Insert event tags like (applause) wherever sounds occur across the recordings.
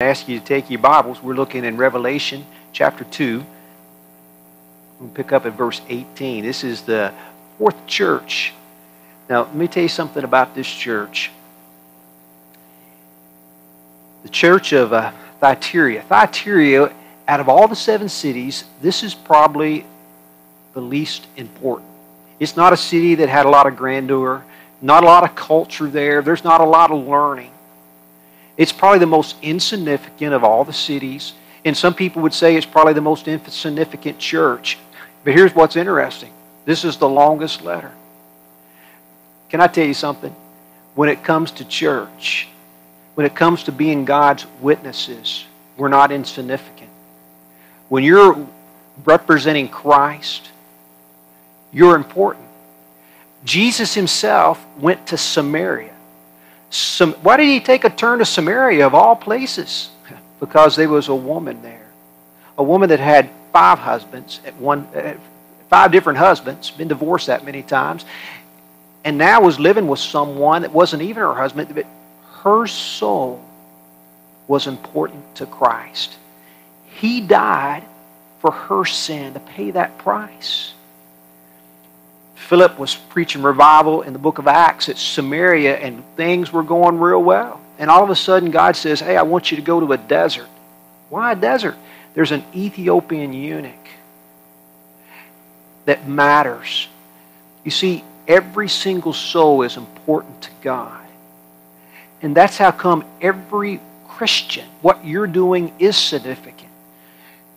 I ask you to take your Bibles. We're looking in Revelation chapter 2. We'll pick up at verse 18. This is the fourth church. Now, let me tell you something about this church. The church of uh, Thyatira. Thyatira, out of all the seven cities, this is probably the least important. It's not a city that had a lot of grandeur, not a lot of culture there, there's not a lot of learning. It's probably the most insignificant of all the cities. And some people would say it's probably the most insignificant church. But here's what's interesting this is the longest letter. Can I tell you something? When it comes to church, when it comes to being God's witnesses, we're not insignificant. When you're representing Christ, you're important. Jesus himself went to Samaria. Why did he take a turn to Samaria of all places? (laughs) Because there was a woman there. A woman that had five husbands, at one, uh, five different husbands, been divorced that many times, and now was living with someone that wasn't even her husband, but her soul was important to Christ. He died for her sin to pay that price. Philip was preaching revival in the book of Acts at Samaria, and things were going real well. And all of a sudden, God says, Hey, I want you to go to a desert. Why a desert? There's an Ethiopian eunuch that matters. You see, every single soul is important to God. And that's how come every Christian, what you're doing is significant.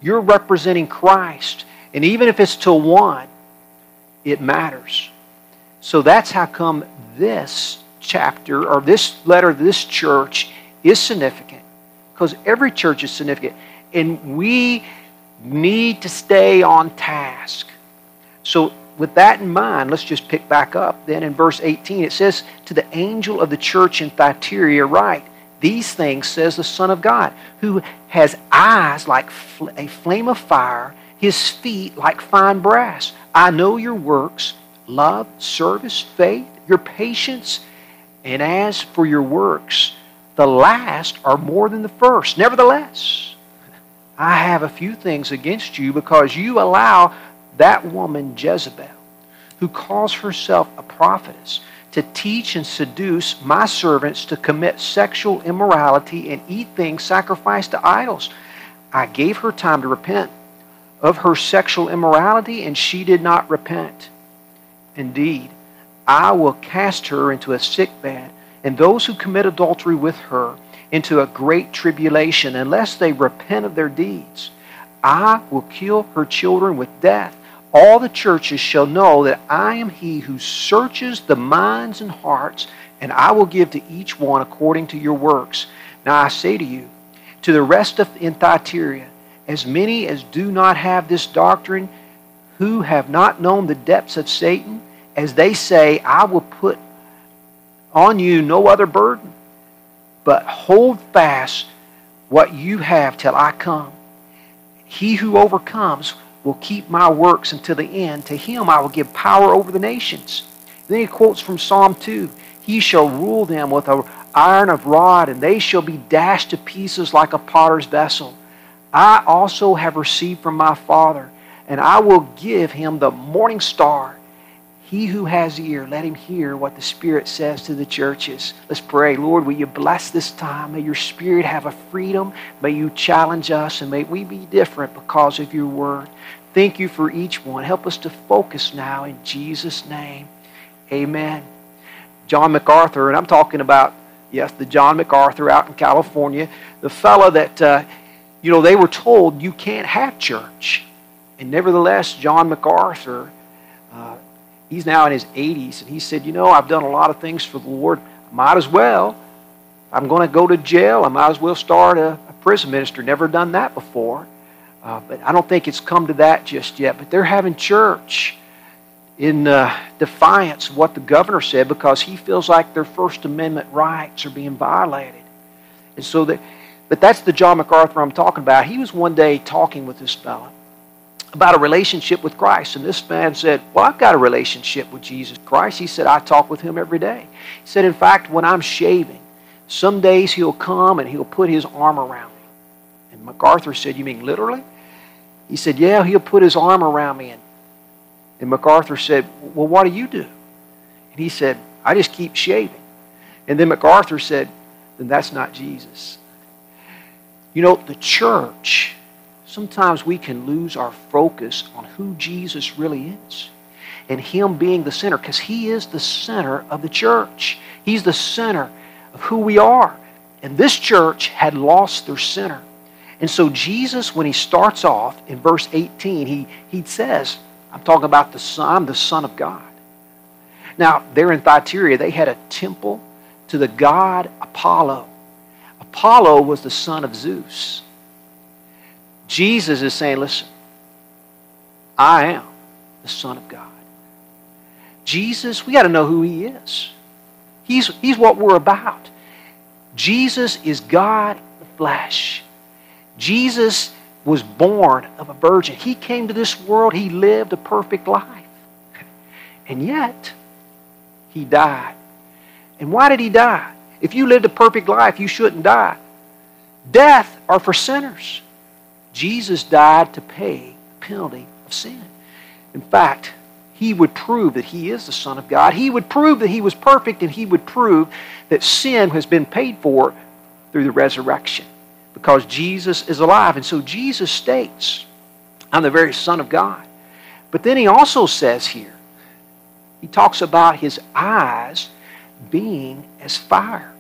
You're representing Christ. And even if it's to one, it matters. So that's how come this chapter or this letter this church is significant. Because every church is significant. And we need to stay on task. So, with that in mind, let's just pick back up. Then in verse 18, it says, To the angel of the church in Thyatira, write, These things says the Son of God, who has eyes like a flame of fire, his feet like fine brass. I know your works, love, service, faith, your patience, and as for your works, the last are more than the first. Nevertheless, I have a few things against you because you allow that woman Jezebel, who calls herself a prophetess, to teach and seduce my servants to commit sexual immorality and eat things sacrificed to idols. I gave her time to repent of her sexual immorality, and she did not repent. Indeed, I will cast her into a sick bed, and those who commit adultery with her into a great tribulation, unless they repent of their deeds. I will kill her children with death. All the churches shall know that I am he who searches the minds and hearts, and I will give to each one according to your works. Now I say to you, to the rest of in Thyatira, as many as do not have this doctrine, who have not known the depths of Satan, as they say, I will put on you no other burden, but hold fast what you have till I come. He who overcomes will keep my works until the end. To him I will give power over the nations. Then he quotes from Psalm 2 He shall rule them with an iron of rod, and they shall be dashed to pieces like a potter's vessel. I also have received from my Father, and I will give him the morning star. He who has ear, let him hear what the Spirit says to the churches. Let's pray. Lord, will you bless this time? May your Spirit have a freedom. May you challenge us, and may we be different because of your word. Thank you for each one. Help us to focus now in Jesus' name. Amen. John MacArthur, and I'm talking about, yes, the John MacArthur out in California, the fellow that. Uh, you know, they were told you can't have church. And nevertheless, John MacArthur, uh, he's now in his 80s, and he said, You know, I've done a lot of things for the Lord. I Might as well. I'm going to go to jail. I might as well start a, a prison minister. Never done that before. Uh, but I don't think it's come to that just yet. But they're having church in uh, defiance of what the governor said because he feels like their First Amendment rights are being violated. And so that but that's the John MacArthur I'm talking about. He was one day talking with this fellow about a relationship with Christ. And this man said, Well, I've got a relationship with Jesus Christ. He said, I talk with him every day. He said, In fact, when I'm shaving, some days he'll come and he'll put his arm around me. And MacArthur said, You mean literally? He said, Yeah, he'll put his arm around me. And, and MacArthur said, Well, what do you do? And he said, I just keep shaving. And then MacArthur said, Then that's not Jesus. You know, the church, sometimes we can lose our focus on who Jesus really is and Him being the center because He is the center of the church. He's the center of who we are. And this church had lost their center. And so Jesus, when he starts off in verse 18, he, he says, I'm talking about the Son, I'm the Son of God. Now, there in Thyatira, they had a temple to the god Apollo. Apollo was the son of Zeus. Jesus is saying, listen, I am the Son of God. Jesus, we got to know who he is. He's, he's what we're about. Jesus is God the flesh. Jesus was born of a virgin. He came to this world, he lived a perfect life. And yet, he died. And why did he die? If you lived a perfect life, you shouldn't die. Death are for sinners. Jesus died to pay the penalty of sin. In fact, he would prove that he is the Son of God. He would prove that he was perfect, and he would prove that sin has been paid for through the resurrection because Jesus is alive. And so Jesus states, I'm the very Son of God. But then he also says here, he talks about his eyes being as fire.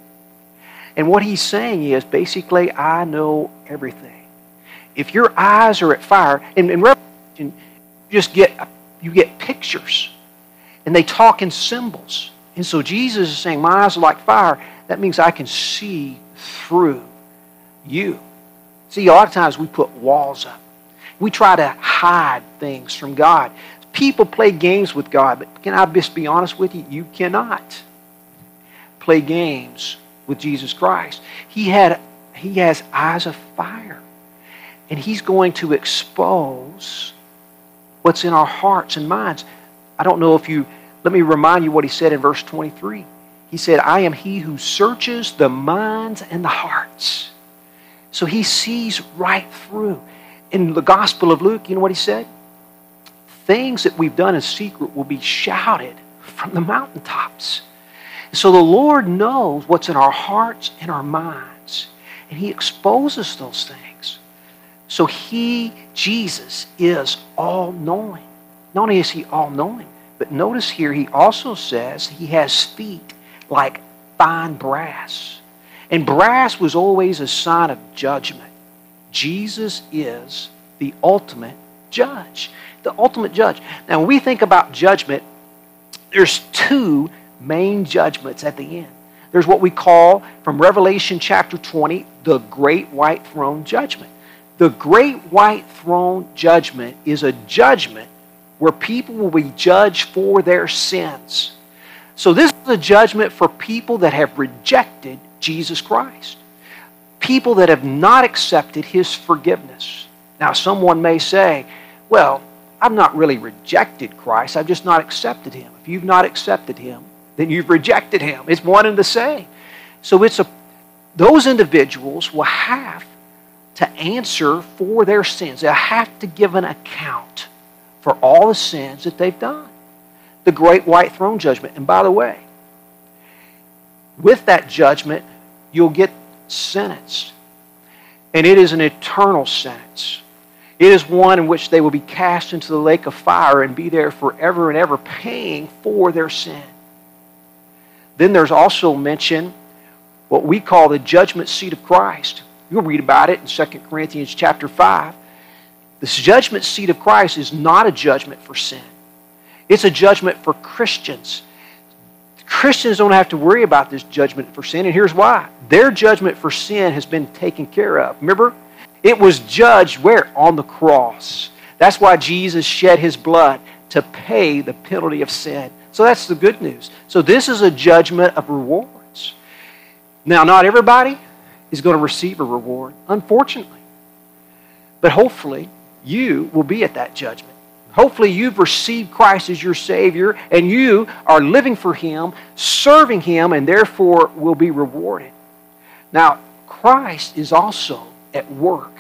And what he's saying is basically, I know everything. If your eyes are at fire, and in Revelation, just get you get pictures, and they talk in symbols. And so Jesus is saying, My eyes are like fire. That means I can see through you. See, a lot of times we put walls up. We try to hide things from God. People play games with God, but can I just be honest with you? You cannot play games with Jesus Christ. He had he has eyes of fire. And he's going to expose what's in our hearts and minds. I don't know if you let me remind you what he said in verse 23. He said, I am he who searches the minds and the hearts. So he sees right through. In the Gospel of Luke, you know what he said? Things that we've done in secret will be shouted from the mountaintops. So the Lord knows what's in our hearts and our minds, and he exposes those things. So he, Jesus, is all knowing. Not only is he all knowing, but notice here he also says he has feet like fine brass. And brass was always a sign of judgment. Jesus is the ultimate judge. The ultimate judge. Now, when we think about judgment, there's two main judgments at the end. There's what we call, from Revelation chapter 20, the great white throne judgment. The great white throne judgment is a judgment where people will be judged for their sins. So, this is a judgment for people that have rejected Jesus Christ, people that have not accepted his forgiveness. Now, someone may say, well, I've not really rejected Christ, I've just not accepted him. If you've not accepted him, then you've rejected him. It's one and the same. So it's a those individuals will have to answer for their sins. They'll have to give an account for all the sins that they've done. The great white throne judgment. And by the way, with that judgment, you'll get sentenced. And it is an eternal sentence. It is one in which they will be cast into the lake of fire and be there forever and ever, paying for their sin. Then there's also mentioned what we call the judgment seat of Christ. You'll read about it in 2 Corinthians chapter 5. This judgment seat of Christ is not a judgment for sin. It's a judgment for Christians. Christians don't have to worry about this judgment for sin, and here's why. Their judgment for sin has been taken care of. Remember? It was judged where? On the cross. That's why Jesus shed his blood to pay the penalty of sin. So that's the good news. So this is a judgment of rewards. Now, not everybody is going to receive a reward, unfortunately. But hopefully, you will be at that judgment. Hopefully, you've received Christ as your Savior and you are living for Him, serving Him, and therefore will be rewarded. Now, Christ is also at work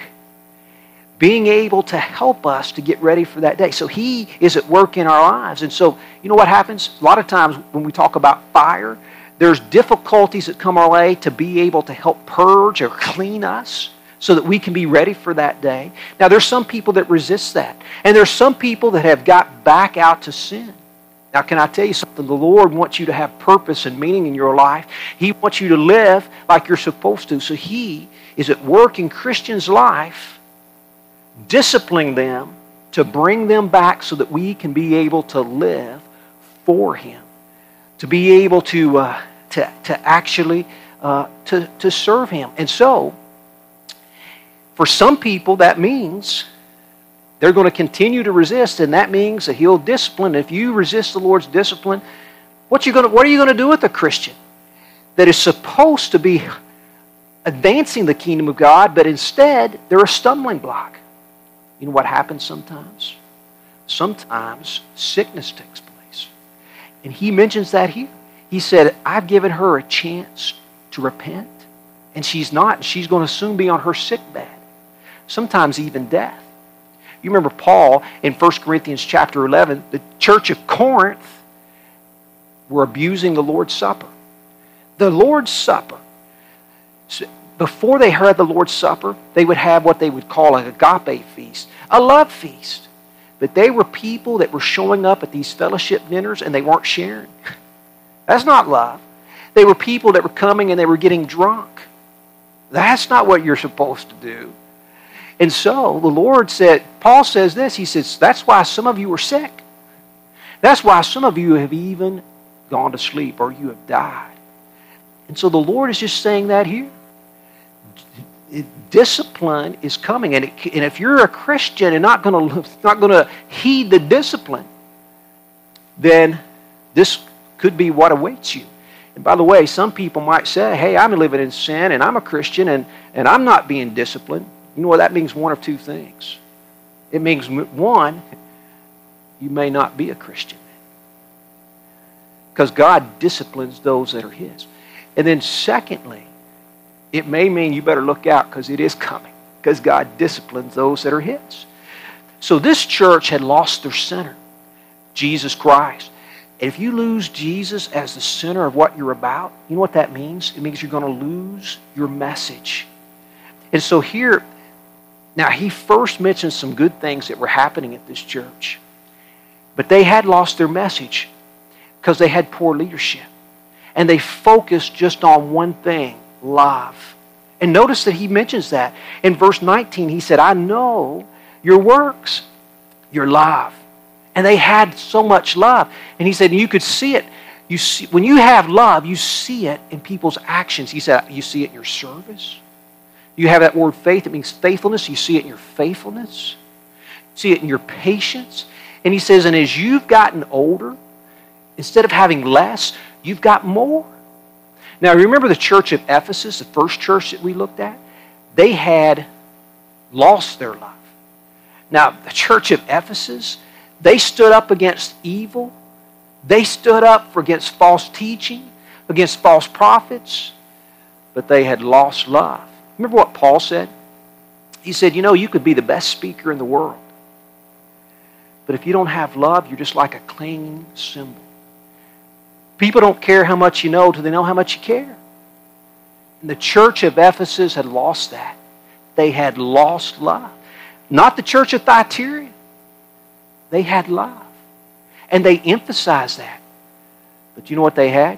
being able to help us to get ready for that day. So He is at work in our lives. And so, you know what happens? A lot of times when we talk about fire, there's difficulties that come our way to be able to help purge or clean us so that we can be ready for that day. Now, there's some people that resist that. And there's some people that have got back out to sin. Now, can I tell you something? The Lord wants you to have purpose and meaning in your life. He wants you to live like you're supposed to. So He is at work in Christians' life, disciplining them to bring them back so that we can be able to live for Him, to be able to, uh, to, to actually uh, to, to serve Him. And so, for some people, that means they're going to continue to resist, and that means that He'll discipline. If you resist the Lord's discipline, what, you going to, what are you going to do with a Christian that is supposed to be advancing the kingdom of God, but instead they're a stumbling block? You know what happens sometimes? Sometimes sickness takes place. And He mentions that here. He said, I've given her a chance to repent, and she's not. She's going to soon be on her sick bed, sometimes even death. You remember Paul in 1 Corinthians chapter 11, the church of Corinth were abusing the Lord's Supper. The Lord's Supper. Before they had the Lord's Supper, they would have what they would call an agape feast, a love feast. But they were people that were showing up at these fellowship dinners and they weren't sharing. (laughs) That's not love. They were people that were coming and they were getting drunk. That's not what you're supposed to do. And so the Lord said, Paul says this, he says, that's why some of you are sick. That's why some of you have even gone to sleep or you have died. And so the Lord is just saying that here. Discipline is coming. And, it, and if you're a Christian and not going to not going to heed the discipline, then this could be what awaits you. And by the way, some people might say, hey, I'm living in sin and I'm a Christian and, and I'm not being disciplined. You know what? That means one of two things. It means, one, you may not be a Christian. Because God disciplines those that are His. And then, secondly, it may mean you better look out because it is coming. Because God disciplines those that are His. So this church had lost their center, Jesus Christ. And if you lose Jesus as the center of what you're about, you know what that means? It means you're going to lose your message. And so here, now, he first mentioned some good things that were happening at this church. But they had lost their message because they had poor leadership. And they focused just on one thing love. And notice that he mentions that. In verse 19, he said, I know your works, your love. And they had so much love. And he said, you could see it. You see, when you have love, you see it in people's actions. He said, you see it in your service. You have that word faith, it means faithfulness. You see it in your faithfulness, you see it in your patience. And he says, and as you've gotten older, instead of having less, you've got more. Now, remember the church of Ephesus, the first church that we looked at? They had lost their love. Now, the church of Ephesus, they stood up against evil. They stood up against false teaching, against false prophets, but they had lost love. Remember what Paul said? He said, You know, you could be the best speaker in the world. But if you don't have love, you're just like a clinging cymbal. People don't care how much you know till they know how much you care. And the church of Ephesus had lost that. They had lost love. Not the church of Thyatira. They had love. And they emphasized that. But you know what they had?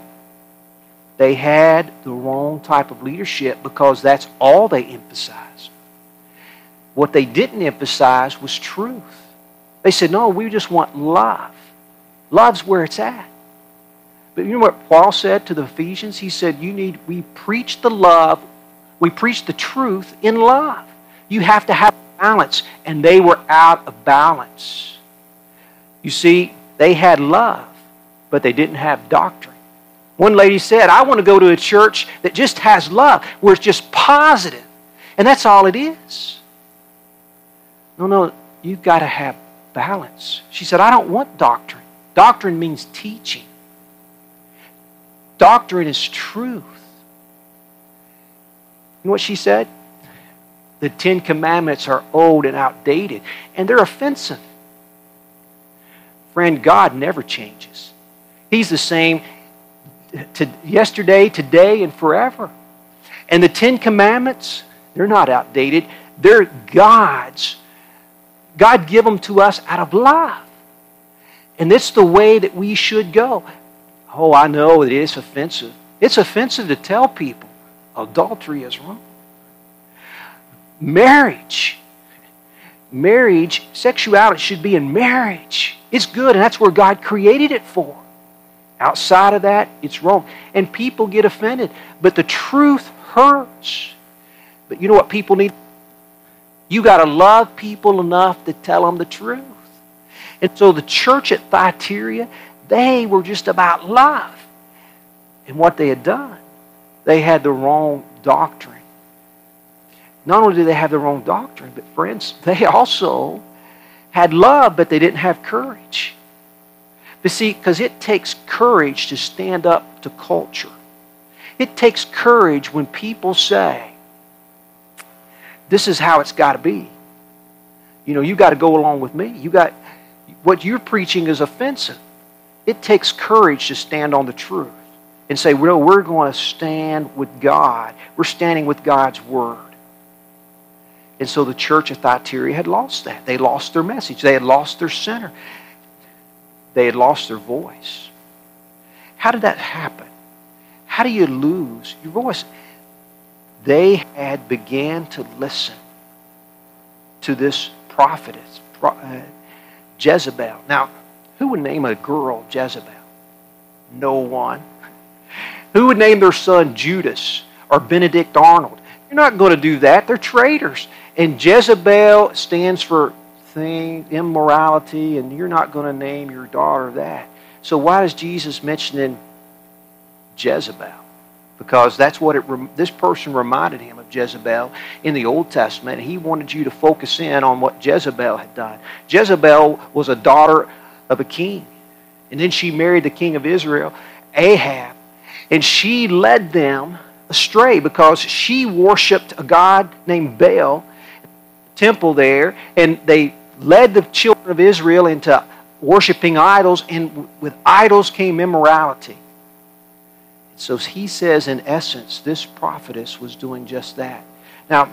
they had the wrong type of leadership because that's all they emphasized. What they didn't emphasize was truth. They said, no, we just want love. Love's where it's at. But you know what Paul said to the Ephesians? He said, You need, we preach the love, we preach the truth in love. You have to have balance. And they were out of balance. You see, they had love, but they didn't have doctrine. One lady said, I want to go to a church that just has love, where it's just positive. And that's all it is. No, no, you've got to have balance. She said, I don't want doctrine. Doctrine means teaching, doctrine is truth. You know what she said? The Ten Commandments are old and outdated, and they're offensive. Friend, God never changes. He's the same to yesterday, today, and forever. And the Ten Commandments, they're not outdated. They're God's. God give them to us out of love. And it's the way that we should go. Oh, I know it is offensive. It's offensive to tell people adultery is wrong. Marriage. Marriage, sexuality should be in marriage. It's good, and that's where God created it for. Outside of that, it's wrong. And people get offended. But the truth hurts. But you know what people need? You got to love people enough to tell them the truth. And so the church at Thyatira, they were just about love. And what they had done, they had the wrong doctrine. Not only did they have the wrong doctrine, but friends, (laughs) they also had love, but they didn't have courage. But see, because it takes courage to stand up to culture. It takes courage when people say, this is how it's got to be. You know, you got to go along with me. You got what you're preaching is offensive. It takes courage to stand on the truth and say, well, we're going to stand with God. We're standing with God's word. And so the church of Thyatira had lost that. They lost their message. They had lost their center. They had lost their voice. How did that happen? How do you lose your voice? They had began to listen to this prophetess, uh, Jezebel. Now, who would name a girl Jezebel? No one. Who would name their son Judas or Benedict Arnold? You're not going to do that. They're traitors. And Jezebel stands for thing, immorality, and you're not going to name your daughter that. So why does Jesus mention in Jezebel? Because that's what it, this person reminded him of Jezebel in the Old Testament. He wanted you to focus in on what Jezebel had done. Jezebel was a daughter of a king. And then she married the king of Israel, Ahab. And she led them astray because she worshiped a god named Baal temple there and they led the children of Israel into worshiping idols, and with idols came immorality. So he says, in essence, this prophetess was doing just that. Now,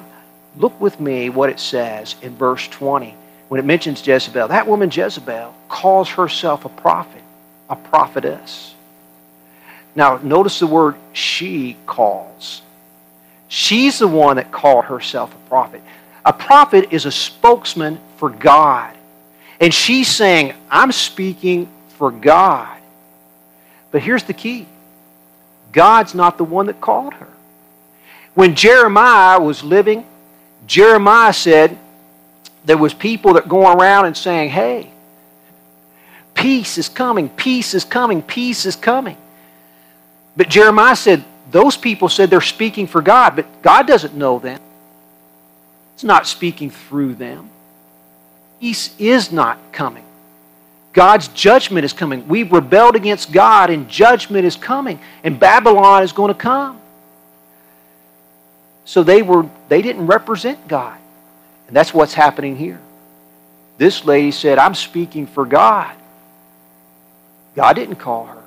look with me what it says in verse 20 when it mentions Jezebel. That woman, Jezebel, calls herself a prophet, a prophetess. Now, notice the word she calls. She's the one that called herself a prophet. A prophet is a spokesman for God. And she's saying, I'm speaking for God. But here's the key God's not the one that called her. When Jeremiah was living, Jeremiah said there was people that going around and saying, hey, peace is coming, peace is coming, peace is coming. But Jeremiah said, those people said they're speaking for God, but God doesn't know them. It's not speaking through them. Peace is not coming. God's judgment is coming. We've rebelled against God, and judgment is coming, and Babylon is going to come. So they were they didn't represent God. And that's what's happening here. This lady said, I'm speaking for God. God didn't call her.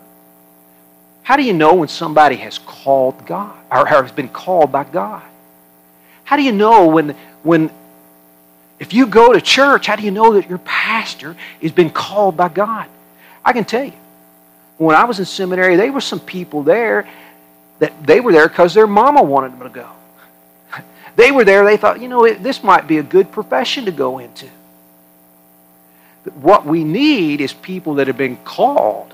How do you know when somebody has called God or has been called by God? How do you know when when if you go to church, how do you know that your pastor has been called by God? I can tell you. When I was in seminary, there were some people there that they were there because their mama wanted them to go. (laughs) They were there, they thought, you know, this might be a good profession to go into. What we need is people that have been called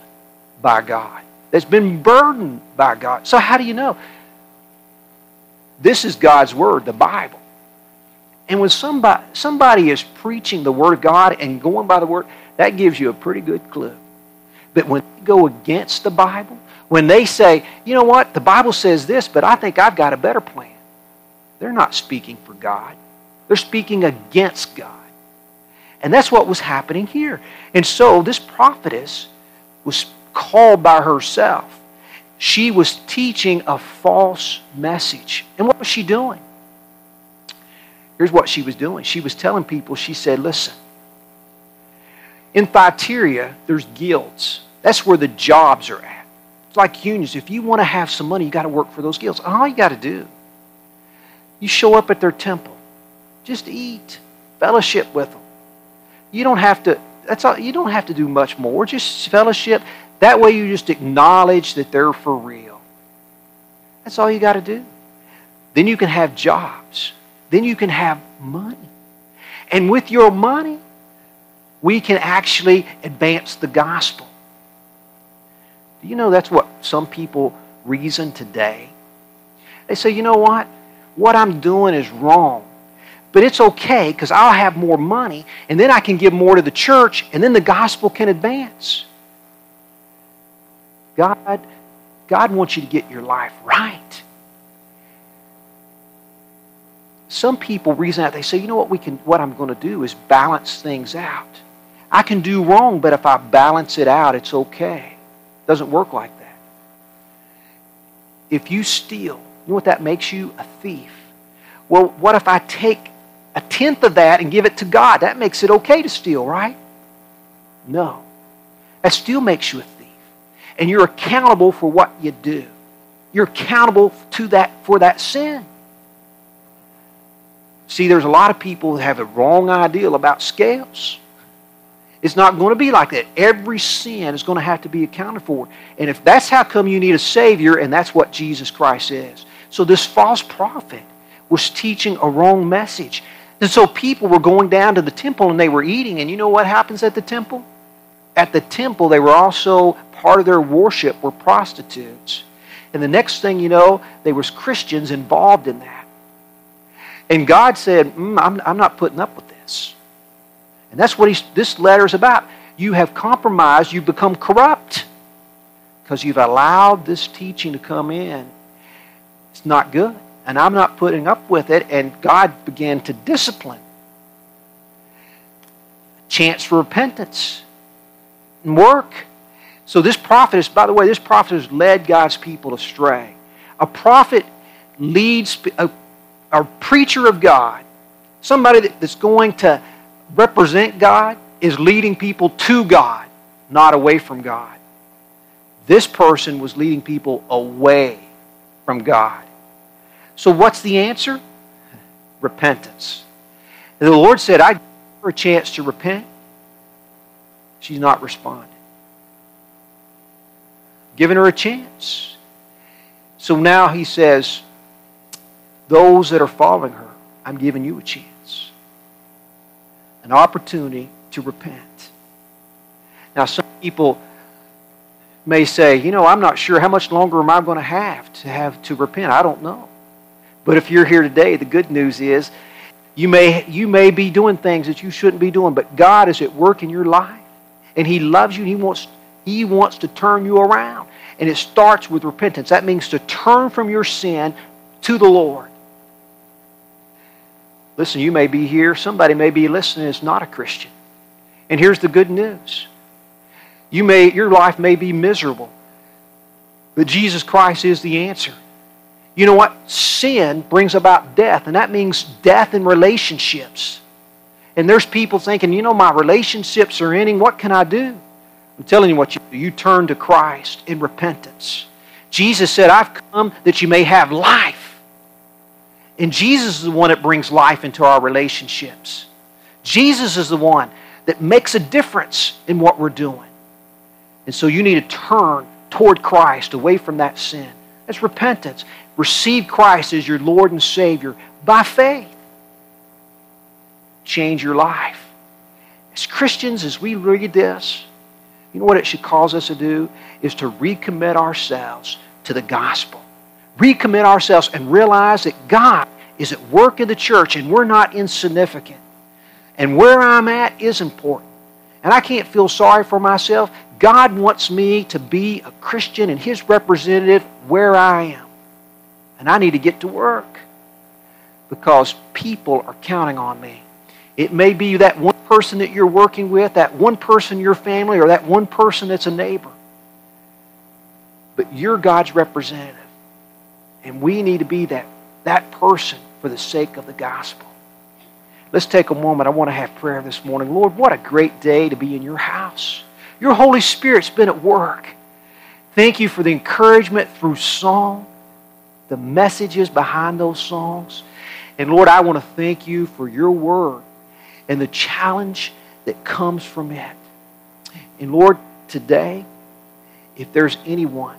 by God, that's been burdened by God. So, how do you know? This is God's Word, the Bible. And when somebody, somebody is preaching the Word of God and going by the Word, that gives you a pretty good clue. But when they go against the Bible, when they say, you know what, the Bible says this, but I think I've got a better plan, they're not speaking for God. They're speaking against God. And that's what was happening here. And so this prophetess was called by herself. She was teaching a false message. And what was she doing? Here's what she was doing. She was telling people, she said, listen, in Thyatira, there's guilds. That's where the jobs are at. It's like unions. If you want to have some money, you got to work for those guilds. All you got to do, you show up at their temple. Just eat, fellowship with them. You don't have to. That's all. You don't have to do much more. Just fellowship. That way, you just acknowledge that they're for real. That's all you got to do. Then you can have jobs. Then you can have money. And with your money, we can actually advance the gospel. Do you know that's what some people reason today? They say, you know what? What I'm doing is wrong. But it's okay because I'll have more money and then I can give more to the church and then the gospel can advance. God, God wants you to get your life right. Some people reason out, they say, you know what we can what I'm going to do is balance things out. I can do wrong, but if I balance it out, it's okay. It doesn't work like that. If you steal, you know what that makes you? A thief. Well, what if I take a tenth of that and give it to God? That makes it okay to steal, right? No. That still makes you a thief. And you're accountable for what you do. You're accountable to that for that sin. See, there's a lot of people that have a wrong ideal about scales. It's not going to be like that. Every sin is going to have to be accounted for. And if that's how come you need a Savior, and that's what Jesus Christ is. So this false prophet was teaching a wrong message. And so people were going down to the temple and they were eating. And you know what happens at the temple? At the temple, they were also part of their worship were prostitutes. And the next thing you know, there was Christians involved in that. And God said, mm, I'm, I'm not putting up with this. And that's what this letter is about. You have compromised, you've become corrupt because you've allowed this teaching to come in. It's not good. And I'm not putting up with it. And God began to discipline. Chance for repentance and work. So this prophet is, by the way, this prophet has led God's people astray. A prophet leads, a, a preacher of God, somebody that's going to represent God is leading people to God, not away from God. This person was leading people away from God. So, what's the answer? Repentance. And the Lord said, I give her a chance to repent. She's not responding. Giving her a chance. So now he says, Those that are following her, I'm giving you a chance an opportunity to repent. Now, some people may say, you know, I'm not sure how much longer am I going to have to have to repent. I don't know. But if you're here today, the good news is you may you may be doing things that you shouldn't be doing, but God is at work in your life. And He loves you and He wants He wants to turn you around. And it starts with repentance. That means to turn from your sin to the Lord. Listen, you may be here, somebody may be listening is not a Christian. And here's the good news. You may your life may be miserable, but Jesus Christ is the answer. You know what? Sin brings about death, and that means death in relationships. And there's people thinking, you know, my relationships are ending. What can I do? I'm telling you what you do. You turn to Christ in repentance. Jesus said, I've come that you may have life and Jesus is the one that brings life into our relationships. Jesus is the one that makes a difference in what we're doing. And so you need to turn toward Christ, away from that sin. That's repentance. Receive Christ as your Lord and Savior by faith. Change your life. As Christians, as we read this, you know what it should cause us to do? Is to recommit ourselves to the gospel recommit ourselves and realize that God is at work in the church and we're not insignificant. And where I'm at is important. And I can't feel sorry for myself. God wants me to be a Christian and His representative where I am. And I need to get to work because people are counting on me. It may be that one person that you're working with, that one person in your family, or that one person that's a neighbor. But you're God's representative. And we need to be that, that person for the sake of the gospel. Let's take a moment. I want to have prayer this morning. Lord, what a great day to be in your house. Your Holy Spirit's been at work. Thank you for the encouragement through song, the messages behind those songs. And Lord, I want to thank you for your word and the challenge that comes from it. And Lord, today, if there's anyone,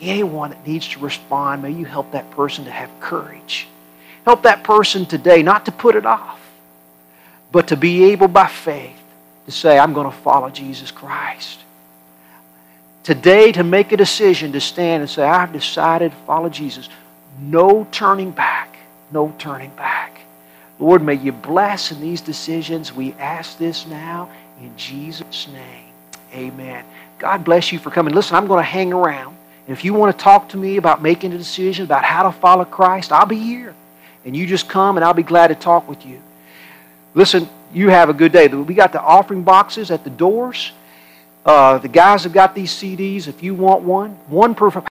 anyone that needs to respond, may you help that person to have courage. Help that person today not to put it off, but to be able by faith to say, I'm going to follow Jesus Christ. Today, to make a decision to stand and say, I've decided to follow Jesus. No turning back. No turning back. Lord, may you bless in these decisions. We ask this now in Jesus' name. Amen. God bless you for coming. Listen, I'm going to hang around. And if you want to talk to me about making a decision about how to follow Christ, I'll be here. And you just come and I'll be glad to talk with you. Listen, you have a good day. We got the offering boxes at the doors. Uh, the guys have got these CDs. If you want one, one per